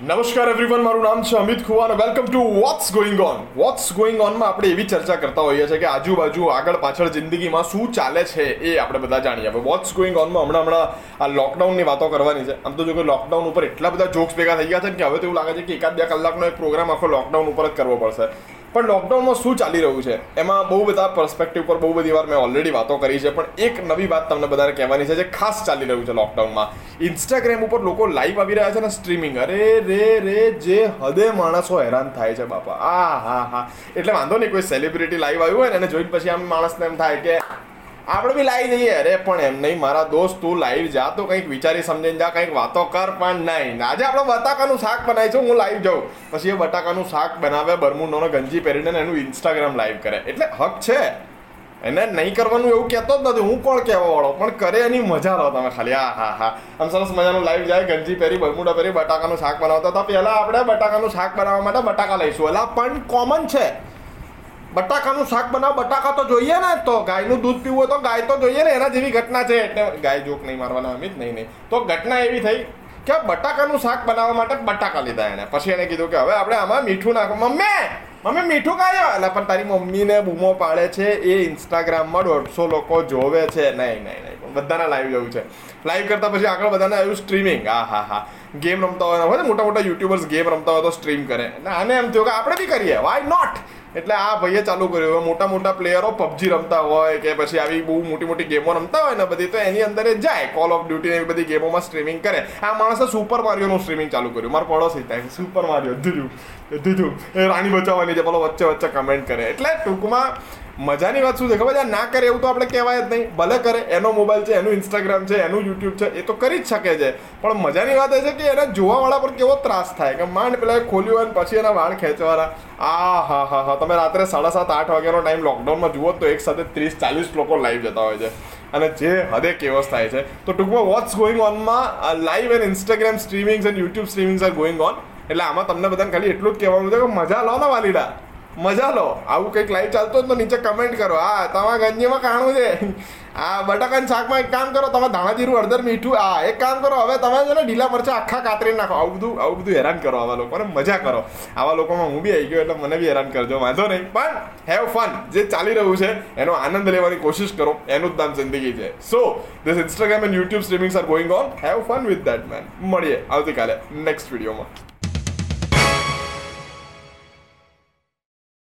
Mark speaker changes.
Speaker 1: નમસ્કાર એવરીવન મારું નામ છે અમિત ખુવા અને welcome to what's going on what's going ઓનમાં આપણે એવી ચર્ચા કરતા હોઈએ છીએ કે આજુબાજુ આગળ પાછળ જિંદગીમાં શું ચાલે છે એ આપણે બધા જાણીએ. હવે વોટ્સ ગોઈંગ ઓનમાં હમણાં હમણાં આ લોકડાઉનની વાતો કરવાની છે. આમ તો જો કે લોકડાઉન ઉપર એટલા બધા જોક્સ ભેગા થઈ ગયા છે કે હવે તો એવું લાગે છે કે એકાદ બે કલાકનો એક પ્રોગ્રામ આખો લોકડાઉન ઉપર જ કરવો પડશે. પણ લોકડાઉનમાં શું ચાલી રહ્યું છે? એમાં બહુ બધા પર્સપેક્ટિવ પર બહુ બધી વાર મેં ઓલરેડી વાતો કરી છે, પણ એક નવી વાત તમને બધાને કહેવાની છે જે ખાસ ચાલી રહ્યું છે લોકડાઉનમાં ઇન્સ્ટાગ્રામ ઉપર લોકો લાઈવ આવી રહ્યા છે ને સ્ટ્રીમિંગ અરે રે રે, જે હદે માણસો હેરાન થાય છે બાપા. આ, હા હા. એટલે વાંધો નહીં, કોઈ સેલિબ્રિટી લાઈવ આવ્યું હોય ને એને જોઈને પછી આમ માણસને એમ થાય કે આપણે બી લાવી જઈએ. અરે, પણ એમ નહીં, મારા દોસ્ત, તું લાઈવ જા, તો કંઈક વિચારી સમજીને જા, કંઈક વાતો કર, પણ નહીં. આજે આપણે બટાકાનું શાક બનાવીશું હું લાઈવ જાઉં. પછી એ બટાકાનું શાક બનાવે બરમુંડોનો ગંજી પહેરીને એનું ઇન્સ્ટાગ્રામ લાઈવ કરે. એટલે હક છે. એને નહીં કરવાનું એવું કહેતો જ નથી. હું કોણ કહેવા વાળો પણ કરે એની મજા લો તમે ખાલી. આ, હા હા. આમ સરસ મજાનું લાઈવ જાય, ગંજી પહેરી, બરમુડા પહેરી, બટાકાનું શાક બનાવતા હતા. પહેલાં આપણે બટાકાનું શાક બનાવવા માટે બટાકા લઈશું. એટલે પણ કોમન છે. બટાકાનું શાક બનાવો, બટાકા તો જોઈએ ને તો ગાયનું દૂધ પીવું તો ગાય તો જોઈએ ને, એના જેવી ઘટના છે. એટલે ગાય જોક નહીં મારવાના અમિત નહીં નહીં. તો ઘટના એવી થઈ કે બટાકાનું શાક બનાવવા માટે બટાકા લીધા એને. પછી એને કીધું કે હવે આપણે આમાં મીઠું નાખો. મમ્મી મમ્મી, મીઠું કાઢ્યો એટલે પણ તારી મમ્મીને બૂમો પાડે છે, એ ઇન્સ્ટાગ્રામમાં દોઢસો લોકો જોવે છે. નહીં નહીં નહીં. બધાના લાઈવ જવું છે. લાઈવ કરતા પછી આગળ બધાને આવ્યું સ્ટ્રીમિંગ હા હા હા. ગેમ રમતા હોય ને મોટા મોટા યુટ્યુબર્સ ગેમ રમતા હોય તો સ્ટ્રીમ કરે. એટલે આને એમ થયું કે આપણે બી કરીએ. વાય નોટ એટલે આ ભાઈએ ચાલુ કર્યું. હવે મોટા મોટા પ્લેયરો પબજી રમતા હોય કે પછી આવી બહુ મોટી મોટી ગેમો રમતા હોય ને બધી, તો એની અંદર જાય. કોલ ઓફ ડ્યુટી એવી બધી ગેમોમાં સ્ટ્રીમિંગ કરે. આ માણસે સુપર મારિયોનું સ્ટ્રીમિંગ ચાલુ કર્યું. મારો પડોશી થાય. સુપર મારિયો દીધું દીધું એ રાણી બચાવવાની છે પેલો વચ્ચે વચ્ચે કમેન્ટ કરે. એટલે ટૂંકમાં મજાની વાત શું છે? ખબર છે? ના કરે એવું તો આપણે કહેવાય જ નહીં. ભલે કરે, એનો મોબાઈલ છે, એનું ઇન્સ્ટાગ્રામ છે, એનું યુટ્યુબ છે, એ તો કરી જ શકે છે. પણ મજાની વાત એ છે કે એને જોવાવાળા પર કેવો ત્રાસ થાય કે માંડ પેલા ખોલ્યું હોય પછી એના વાળ ખેંચવાના. આ હા હા હા. તમે રાત્રે સાડા સાત, આઠ વાગ્યાનો ટાઈમ લોકડાઉનમાં જુઓ તો એક સાથે ત્રીસ, ચાલીસ લોકો લાઈવ જતા હોય છે. અને જે હદે કેવસ થાય છે. તો ટૂંકમાં what's going ઓનમાં live and Instagram streamings and YouTube streamings are going on એટલે આમાં તમને બધાને ખાલી એટલું જ કહેવાનું છે કે મજા લો ને વાલીડા. મજા લો. આવું કંઈક લાઈવ ચાલતો તો નીચે કમેન્ટ કરો. હા તમારા ગંજીમાં કાણું છે. આ બટાકાના શાકમાં એક કામ કરો, તમે ધાણા જીરું હળદર, મીઠું, આ એક કામ કરો. હવે તમે છે ને ઢીલા મરચા આખા કાતરી નાખો. આવું બધું આવું બધું હેરાન કરો આવા લોકોને મજા કરો. આવા લોકોમાં હું બી આવી ગયો એટલે મને બી હેરાન કરજો. વાંધો નહીં. પણ હેવ ફન જે ચાલી રહ્યું છે, એનો આનંદ લેવાની કોશિશ કરો. એનું જ નામ જિંદગી છે. So this Instagram and YouTube streamings are going on have fun with that man મળીએ. આવતીકાલે નેક્સ્ટ વિડીયોમાં